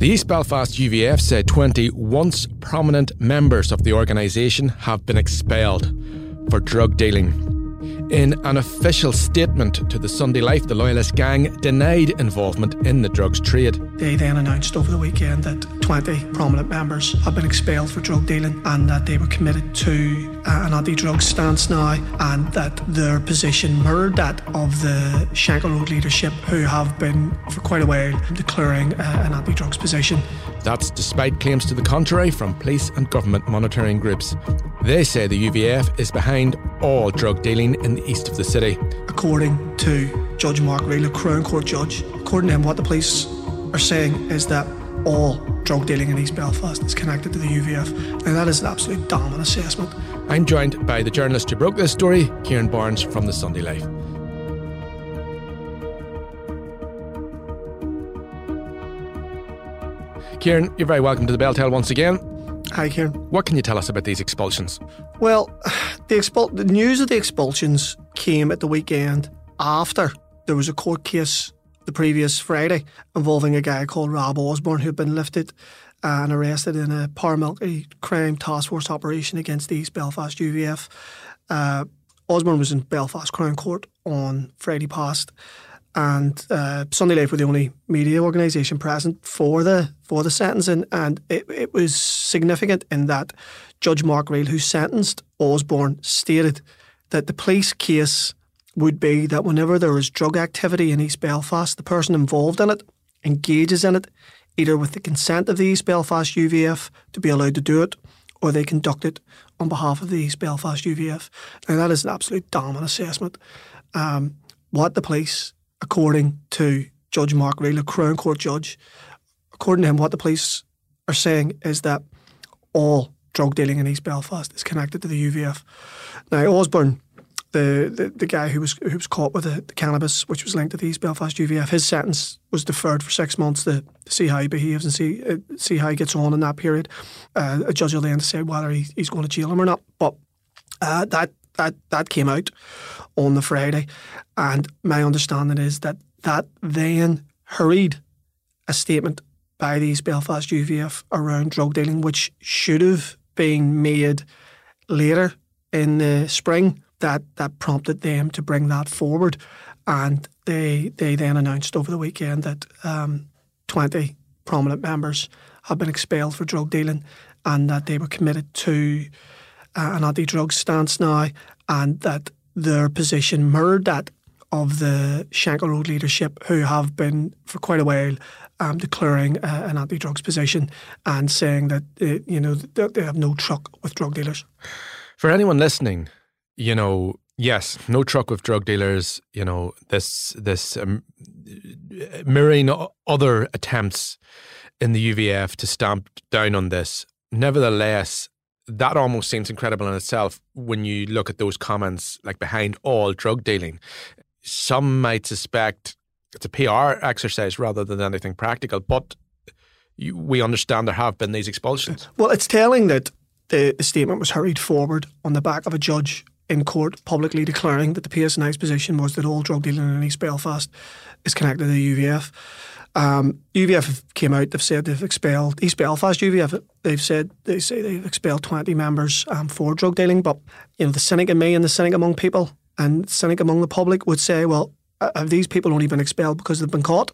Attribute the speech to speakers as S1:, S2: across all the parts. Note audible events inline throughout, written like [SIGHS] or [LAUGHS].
S1: The East Belfast UVF said 20 once prominent members of the organisation have been expelled for drug dealing. In an official statement to the Sunday Life, the Loyalist gang denied involvement in the drugs trade.
S2: They then announced over the weekend that 20 prominent members have been expelled for drug dealing and that they were committed to uh, an anti drug stance now and that their position mirrored that of the Shankill Road leadership who have been for quite a while declaring uh, an anti drugs position.
S1: That's despite claims to the contrary from police and government monitoring groups. They say the UVF is behind all drug dealing in the east of the city.
S2: According to Judge Mark Real, a Crown Court judge, according to him, what the police are saying is that all drug dealing in East Belfast is connected to the UVF. and that is an absolute damning assessment.
S1: I'm joined by the journalist who broke this story, Ciaran Barnes from the Sunday Life. Ciaran, you're very welcome to the Bel Tel once again.
S2: Hi, Ciaran.
S1: What can you tell us about these expulsions?
S2: Well, [SIGHS] the, expul- the news of the expulsions came at the weekend after there was a court case the previous Friday involving a guy called Rob Osborne who'd been lifted and arrested in a paramilitary crime task force operation against the East Belfast UVF. Uh, Osborne was in Belfast Crown Court on Friday past and uh, Sunday Life were the only media organisation present for the for the sentencing, and it, it was significant in that Judge Mark Real, who sentenced Osborne, stated that the police case would be that whenever there is drug activity in East Belfast, the person involved in it engages in it, either with the consent of the East Belfast UVF to be allowed to do it, or they conduct it on behalf of the East Belfast UVF. Now that is an absolute damning assessment. Um, what the police according to Judge Mark Real, a Crown Court judge, according to him, what the police are saying is that all drug dealing in East Belfast is connected to the UVF. Now, Osborne, the, the, the guy who was who was caught with the, the, cannabis, which was linked to the East Belfast UVF, his sentence was deferred for six months to, to see how he behaves and see uh, see how he gets on in that period. Uh, a judge will then decide whether he, he's going to jail him or not. But uh, that that that came out on the Friday, and my understanding is that that then hurried a statement by these Belfast UVF around drug dealing, which should have been made later in the spring. That that prompted them to bring that forward, and they they then announced over the weekend that um, twenty prominent members have been expelled for drug dealing, and that they were committed to uh, an anti-drug stance now, and that their position mirrored that of the Shankill Road leadership, who have been for quite a while um, declaring uh, an anti-drugs position and saying that uh, you know that they have no truck with drug dealers.
S1: For anyone listening, you know, yes, no truck with drug dealers. You know, this this um, mirroring other attempts in the UVF to stamp down on this. Nevertheless, that almost seems incredible in itself when you look at those comments like behind all drug dealing. Some might suspect it's a PR exercise rather than anything practical, but you, we understand there have been these expulsions.
S2: Well, it's telling that the, the statement was hurried forward on the back of a judge in court publicly declaring that the PSNI's position was that all drug dealing in East Belfast is connected to the UVF. Um, UVF came out. They've said they've expelled East Belfast UVF. They've said they say they've expelled twenty members um, for drug dealing. But you know, the cynic in me and the cynic among people and cynic among the public would say, well, have these people only been expelled because they've been caught?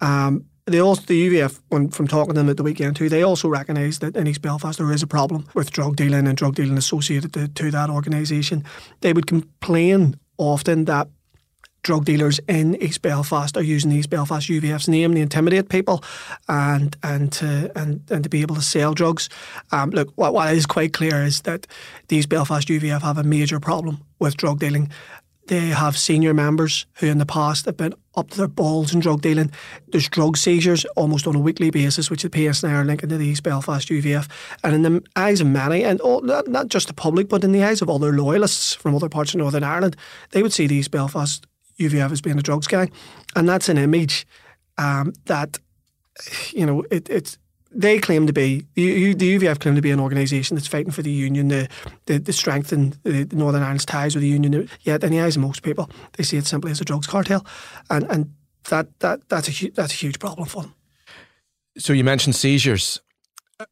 S2: Um, they also the UVF, when from talking to them at the weekend too, they also recognise that in East Belfast there is a problem with drug dealing and drug dealing associated to, to that organisation. They would complain often that drug dealers in East Belfast are using East Belfast UVF's name to intimidate people and and to and, and to be able to sell drugs. Um, look, what, what is quite clear is that the East Belfast UVF have a major problem with drug dealing. They have senior members who in the past have been up to their balls in drug dealing. There's drug seizures almost on a weekly basis, which the PSNI are linking to the East Belfast UVF. And in the eyes of many, and all, not, not just the public, but in the eyes of other loyalists from other parts of Northern Ireland, they would see the East Belfast UVF as being a drugs gang. And that's an image um, that, you know, it, it's they claim to be the UVF claim to be an organisation that's fighting for the union, the the, the strengthen the, the Northern Ireland's ties with the union. Yet, in the eyes of most people, they see it simply as a drugs cartel, and and that that that's a that's a huge problem for them.
S1: So you mentioned seizures.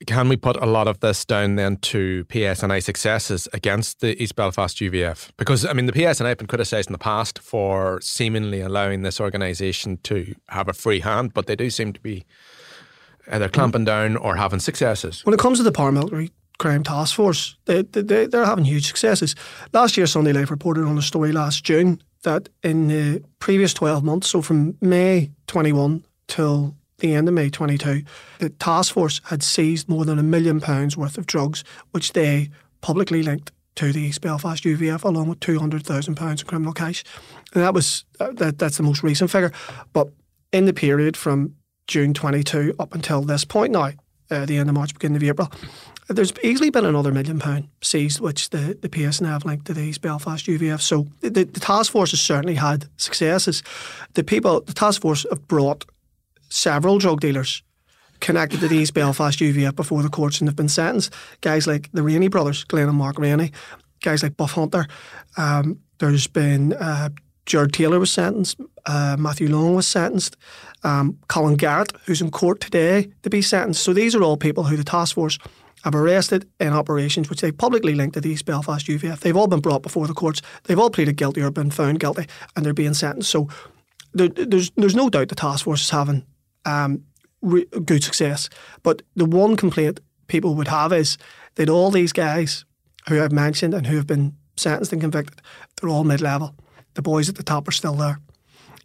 S1: Can we put a lot of this down then to PSNI successes against the East Belfast UVF? Because, I mean, the PSNI have been criticised in the past for seemingly allowing this organisation to have a free hand, but they do seem to be either clamping down or having successes.
S2: When it comes to the paramilitary crime task force, they, they, they're having huge successes. Last year, Sunday Life reported on a story last June that in the previous 12 months, so from May 21 till the end of May 22, the task force had seized more than a million pounds worth of drugs, which they publicly linked to the East Belfast UVF, along with £200,000 in criminal cash. And that was that, that's the most recent figure. But in the period from June 22 up until this point now, uh, the end of March, beginning of April, there's easily been another million pound seized, which the, the PSNI have linked to the East Belfast UVF. So the, the task force has certainly had successes. The people, the task force have brought several drug dealers connected to the East Belfast UVF before the courts and have been sentenced. Guys like the Rainey brothers, Glenn and Mark Rainey, guys like Buff Hunter. Um, there's been uh, Taylor was sentenced, uh, Matthew Long was sentenced, um, Colin Garrett, who's in court today, to be sentenced. So these are all people who the task force have arrested in operations which they publicly linked to the East Belfast UVF. They've all been brought before the courts. They've all pleaded guilty or been found guilty, and they're being sentenced. So there, there's there's no doubt the task force is having um, re- good success. But the one complaint people would have is that all these guys who I've mentioned and who have been sentenced and convicted, they're all mid level. The boys at the top are still there.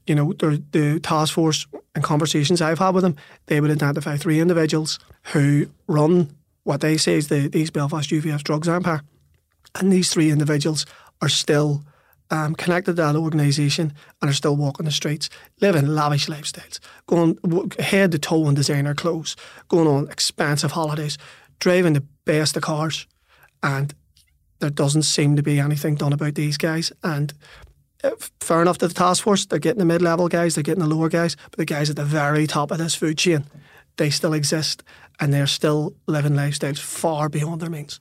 S2: You know, the task force and conversations I've had with them, they would identify three individuals who run what they say is the, the East Belfast UVF drugs empire. And these three individuals are still um, connected to that organisation and are still walking the streets, living lavish lifestyles, going head to toe in designer clothes, going on expensive holidays, driving the best of cars, and there doesn't seem to be anything done about these guys. And uh, fair enough to the task force, they're getting the mid-level guys, they're getting the lower guys, but the guys at the very top of this food chain, they still exist, and they're still living lifestyles far beyond their means.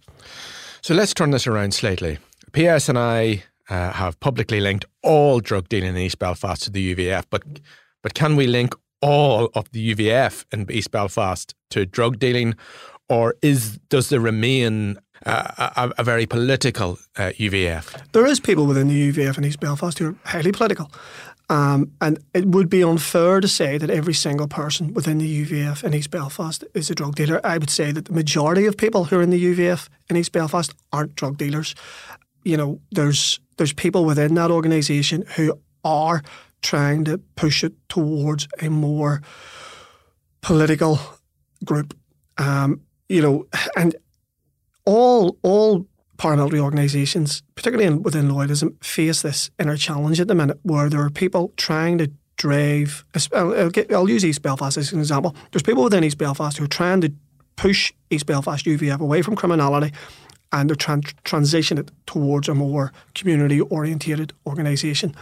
S1: So let's turn this around slightly. PSNI uh, have publicly linked all drug dealing in East Belfast to the UVF, but but can we link all of the UVF in East Belfast to drug dealing, or is does there remain uh, a, a, very political uh, UVF?
S2: There is people within the UVF in East Belfast who are highly political. Um, and it would be unfair to say that every single person within the UVF in East Belfast is a drug dealer. I would say that the majority of people who are in the UVF in East Belfast aren't drug dealers. You know, there's there's people within that organisation who are trying to push it towards a more political group. Um, you know, and all all paramilitary organisations, particularly in, within Loyalism, face this inner challenge at the minute, where there are people trying to drive. I'll, get, I'll use East Belfast as an example. There's people within East Belfast who are trying to push East Belfast UVF away from criminality and they're to transition it towards a more community orientated organisation.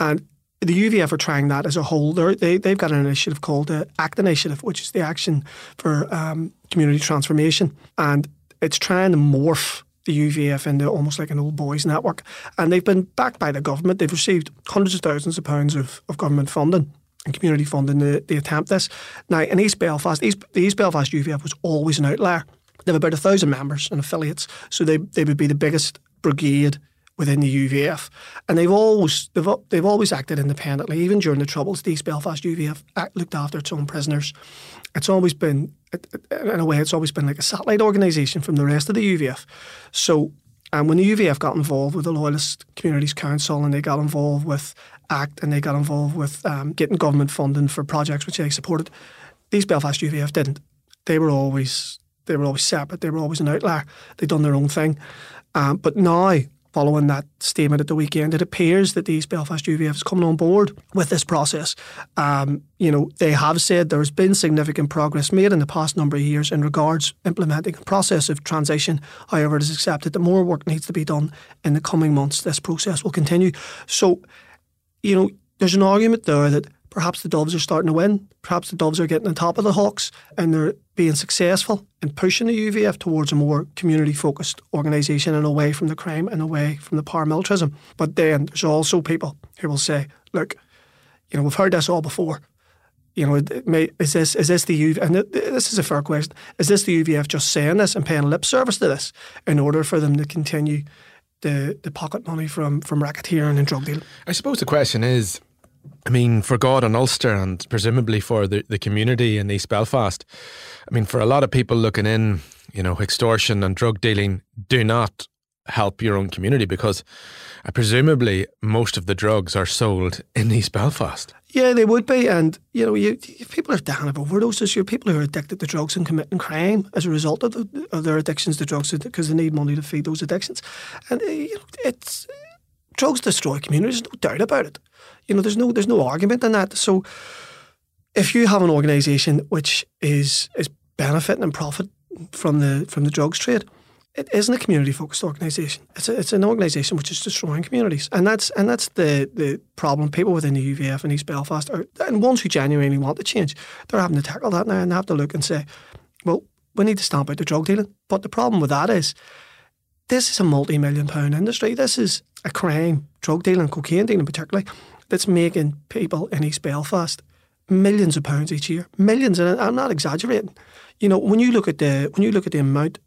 S2: And the UVF are trying that as a whole. They're, they, they've got an initiative called the ACT Initiative, which is the Action for um, Community Transformation. And it's trying to morph the UVF into almost like an old boys network. And they've been backed by the government. They've received hundreds of thousands of pounds of, of government funding and community funding to, to attempt this. Now, in East Belfast, East, the East Belfast UVF was always an outlier. They have about a thousand members and affiliates, so they, they would be the biggest brigade within the UVF, and they've always they've, they've always acted independently. Even during the Troubles, the East Belfast UVF act, looked after its own prisoners. It's always been, in a way, it's always been like a satellite organisation from the rest of the UVF. So, and when the UVF got involved with the Loyalist Communities Council and they got involved with ACT and they got involved with um, getting government funding for projects which they supported, these Belfast UVF didn't. They were always they were always separate. They were always an outlier. They'd done their own thing. Um, but now following that statement at the weekend, it appears that the East Belfast UVF is coming on board with this process. Um, you know, they have said there has been significant progress made in the past number of years in regards implementing a process of transition. However, it is accepted that more work needs to be done in the coming months. This process will continue. So, you know, there's an argument there that perhaps the Doves are starting to win. Perhaps the Doves are getting on top of the Hawks and they're being successful in pushing the UVF towards a more community focused organisation and away from the crime and away from the paramilitarism. But then there's also people who will say, look, you know, we've heard this all before. You know, is this is this the UVF? And this is a fair question. Is this the UVF just saying this and paying lip service to this in order for them to continue the, the pocket money from from racketeering and drug dealing?
S1: I suppose the question is I mean, for God and Ulster, and presumably for the, the community in East Belfast, I mean, for a lot of people looking in, you know, extortion and drug dealing do not help your own community because uh, presumably most of the drugs are sold in East Belfast.
S2: Yeah, they would be. And, you know, you, people are dying of overdoses. You're people who are addicted to drugs and committing crime as a result of, the, of their addictions to drugs because they need money to feed those addictions. And, uh, you know, it's drugs destroy communities, no doubt about it. You know, there's no there's no argument in that. So if you have an organisation which is is benefiting and profit from the from the drugs trade, it isn't a community focused organisation. It's a, it's an organisation which is destroying communities, and that's and that's the the problem. People within the UVF and East Belfast are and ones who genuinely want to change, they're having to tackle that now and they have to look and say, well, we need to stamp out the drug dealing. But the problem with that is, this is a multi million pound industry. This is a crime, drug dealing, cocaine dealing particularly, that's making people in East Belfast millions of pounds each year. Millions, and I'm not exaggerating. You know, when you look at the when you look at the amount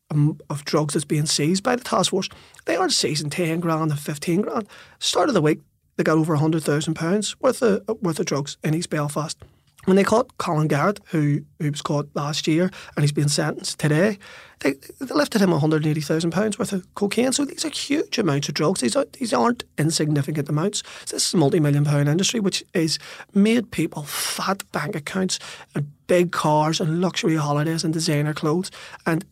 S2: of drugs that's being seized by the task force, they aren't seizing ten grand and fifteen grand. Start of the week, they got over hundred thousand pounds worth of worth of drugs in East Belfast. When they caught Colin Garrett, who who was caught last year and he's being sentenced today, they, they lifted him £180,000 worth of cocaine. So these are huge amounts of drugs. These, are, these aren't insignificant amounts. So this is a multi million pound industry which is made people fat bank accounts and big cars and luxury holidays and designer clothes. And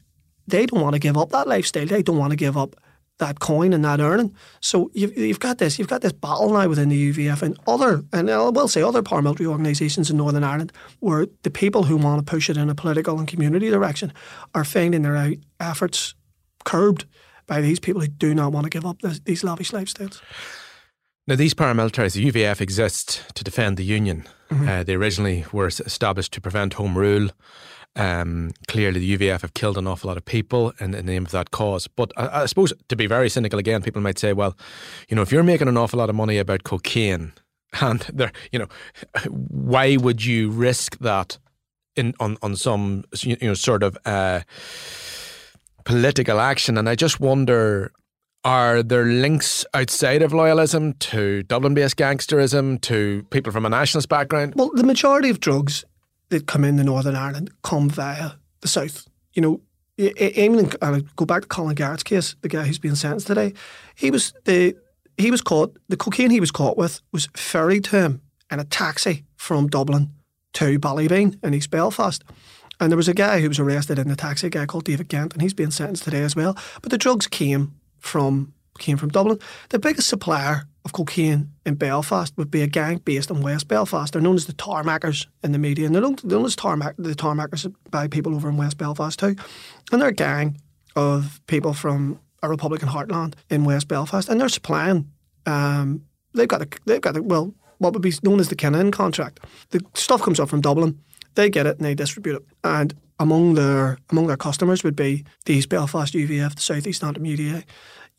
S2: they don't want to give up that lifestyle. They don't want to give up that coin and that earning. So you've, you've got this you've got this battle now within the UVF and other and I will say other paramilitary organisations in Northern Ireland where the people who want to push it in a political and community direction are finding their efforts curbed by these people who do not want to give up this, these lavish lifestyles.
S1: Now, these paramilitaries, the UVF exists to defend the Union. Mm-hmm. Uh, they originally were established to prevent Home Rule. Um, clearly, the UVF have killed an awful lot of people in, in the name of that cause. But I, I, suppose, to be very cynical again, people might say, well, you know, if you're making an awful lot of money about cocaine, [LAUGHS] and there, you know, why would you risk that in on on some you know sort of uh, political action? And I just wonder. Are there links outside of loyalism to Dublin based gangsterism, to people from a nationalist background?
S2: Well, the majority of drugs that come into Northern Ireland come via the south. You know, even and I go back to Colin Garrett's case, the guy who's being sentenced today. He was the he was caught. The cocaine he was caught with was ferried to him in a taxi from Dublin to Ballybeen in East Belfast. And there was a guy who was arrested in the taxi, a guy called David Gant, and he's being sentenced today as well. But the drugs came from came from Dublin. The biggest supplier of cocaine in Belfast would be a gang based in West Belfast. They're known as the Tarmackers in the media, and they're known, as Tarmac, the Tarmackers by people over in West Belfast too. And they're a gang of people from a Republican heartland in West Belfast, and they're supplying. Um, they've got a, they've got well, what would be known as the Kinahan contract. The stuff comes up from Dublin. They get it and they distribute it. And among their among their customers would be the East Belfast UVF, the South East Antrim UDA,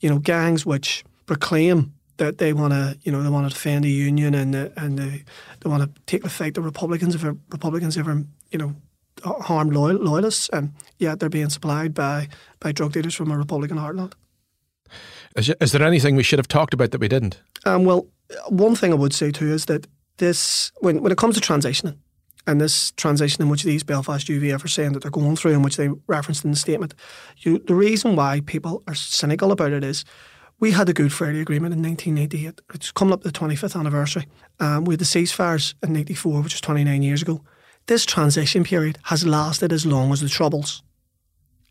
S2: you know, gangs which proclaim that they want to, you know, they want to defend the union and the, and they, they want to take the fight to Republicans if Republicans ever, you know, harm loyal, loyalists, and yet they're being supplied by by drug dealers from a Republican heartland.
S1: Is, is there anything we should have talked about that we didn't?
S2: Um, well, one thing I would say too is that this, when, when it comes to transitioning, and this transition in which these Belfast UVF are saying that they're going through, and which they referenced in the statement, you, the reason why people are cynical about it is we had the Good Friday Agreement in 1998. It's coming up to the 25th anniversary. Um, we had the ceasefires in 94, which was 29 years ago. This transition period has lasted as long as the Troubles.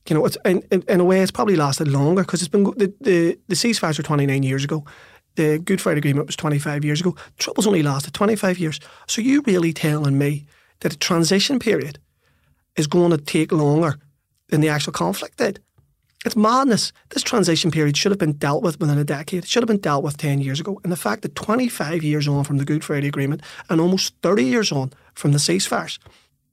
S2: You know, in, in, in a way, it's probably lasted longer because it's been the, the, the ceasefires were 29 years ago. The Good Friday Agreement was 25 years ago. Troubles only lasted 25 years. So you really telling me that the transition period is going to take longer than the actual conflict did. It's madness. This transition period should have been dealt with within a decade. It should have been dealt with 10 years ago. And the fact that 25 years on from the Good Friday Agreement and almost 30 years on from the ceasefires,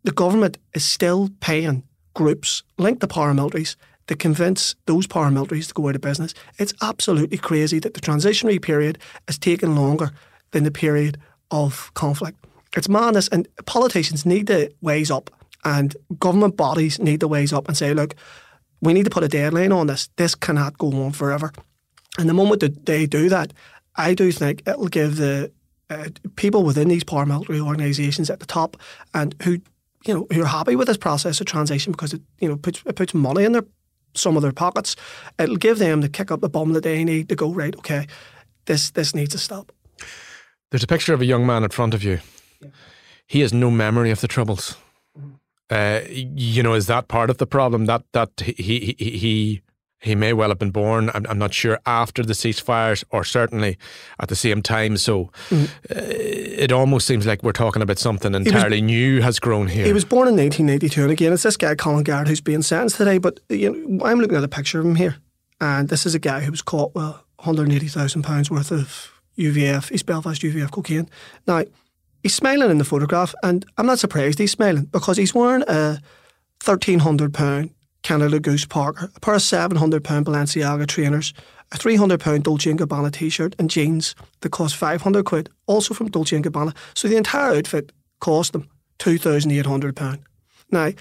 S2: the government is still paying groups linked to paramilitaries to convince those paramilitaries to go out of business. It's absolutely crazy that the transitionary period is taking longer than the period of conflict. It's madness, and politicians need to wise up, and government bodies need to wise up and say, look, we need to put a deadline on this. This cannot go on forever. And the moment that they do that, I do think it'll give the uh, people within these paramilitary organisations at the top and who you know who are happy with this process of transition because it you know puts it puts money in their some of their pockets. It'll give them the kick up the bum that they need to go right. Okay, this this needs to stop.
S1: There's a picture of a young man in front of you he has no memory of the troubles. Uh, you know, is that part of the problem? That that he he he he may well have been born. I'm, I'm not sure after the ceasefires, or certainly at the same time. So mm. uh, it almost seems like we're talking about something entirely was, new has grown here.
S2: He was born in 1982, and again, it's this guy Colin Garrett who's being sentenced today. But you know, I'm looking at a picture of him here, and this is a guy who was caught with 180,000 pounds worth of UVF, East Belfast UVF cocaine. Now He's smiling in the photograph, and I'm not surprised he's smiling because he's wearing a £1,300 Canada Goose parka, a pair of £700 Balenciaga trainers, a £300 Dolce & Gabbana t-shirt and jeans that cost 500 quid, also from Dolce & Gabbana. So the entire outfit cost them £2,800. Now,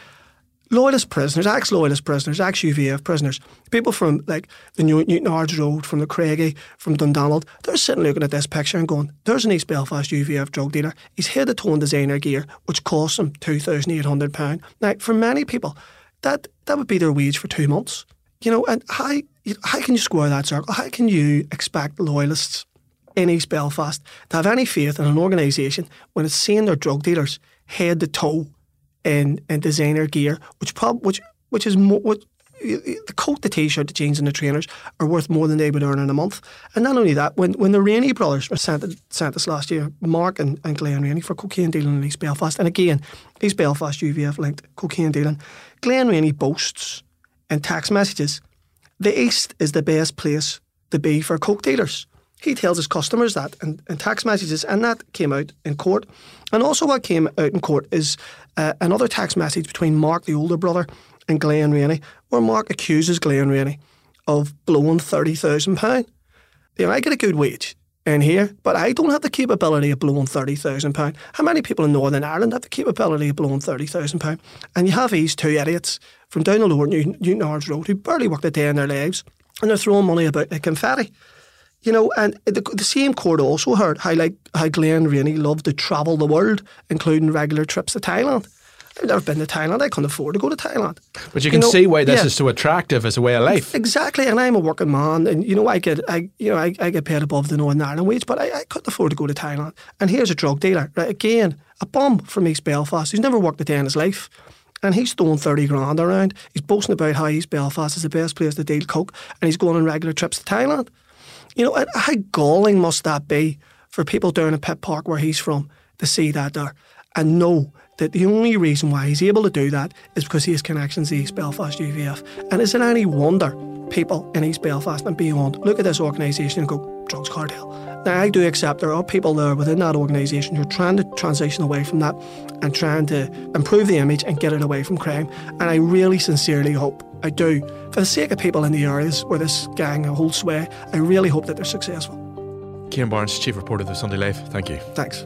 S2: loyalist prisoners, ex-loyalist prisoners, ex-UVF prisoners, people from like the New Newtownards Road, from the Cregagh, from Dundonald, they're sitting looking at this picture and going, there's an East Belfast UVF drug dealer. He's head to in designer gear, which costs him £2,800. Now, for many people, that, that would be their wage for two months. You know, and how, how can you square that circle? How can you expect loyalists in East Belfast to have any faith in an organisation when it's seeing their drug dealers head to toe in, in designer gear, which prob which which is more what the coat, the t-shirt, the jeans, and the trainers are worth more than they would earn in a month. And not only that, when when the Rainey brothers were sent, sent us last year, Mark and, and Glenn Rainey for cocaine dealing in East Belfast, and again, East Belfast UVF linked cocaine dealing, Glenn Rainey boasts in text messages, the East is the best place to be for coke dealers. He tells his customers that in, in text messages, and that came out in court. And also, what came out in court is uh, another text message between Mark, the older brother, and Glenn Rainey, where Mark accuses Glenn Rainey of blowing £30,000. You know, I get a good wage in here, but I don't have the capability of blowing £30,000. How many people in Northern Ireland have the capability of blowing £30,000? And you have these two idiots from down the lower Newton, Newtownards Road who barely worked a day in their lives and they're throwing money about like confetti. You know, and the, the same court also heard how like how Glenn Rainey loved to travel the world, including regular trips to Thailand. I've never been to Thailand. I can't afford to go to Thailand.
S1: But you can you know, see why this yeah. is so attractive as a way of life.
S2: Exactly, and I'm a working man, and you know I get, I you know I, I get paid above the Northern Ireland wage, but I, I couldn't afford to go to Thailand. And here's a drug dealer, right? Again, a bum from East Belfast who's never worked a day in his life, and he's throwing thirty grand around. He's boasting about how East Belfast is the best place to deal coke, and he's going on regular trips to Thailand. You know, how galling must that be for people down in Pitt Park where he's from to see that there and know that the only reason why he's able to do that is because he has connections to East Belfast UVF. And is it any wonder people in East Belfast and beyond look at this organisation and go, drugs cartel? Now, I do accept there are people there within that organisation who are trying to transition away from that and trying to improve the image and get it away from crime. And I really sincerely hope I do. For the sake of people in the areas where this gang holds sway, I really hope that they're successful.
S1: Ciaran Barnes, Chief Reporter of the Sunday Life, thank you.
S2: Thanks.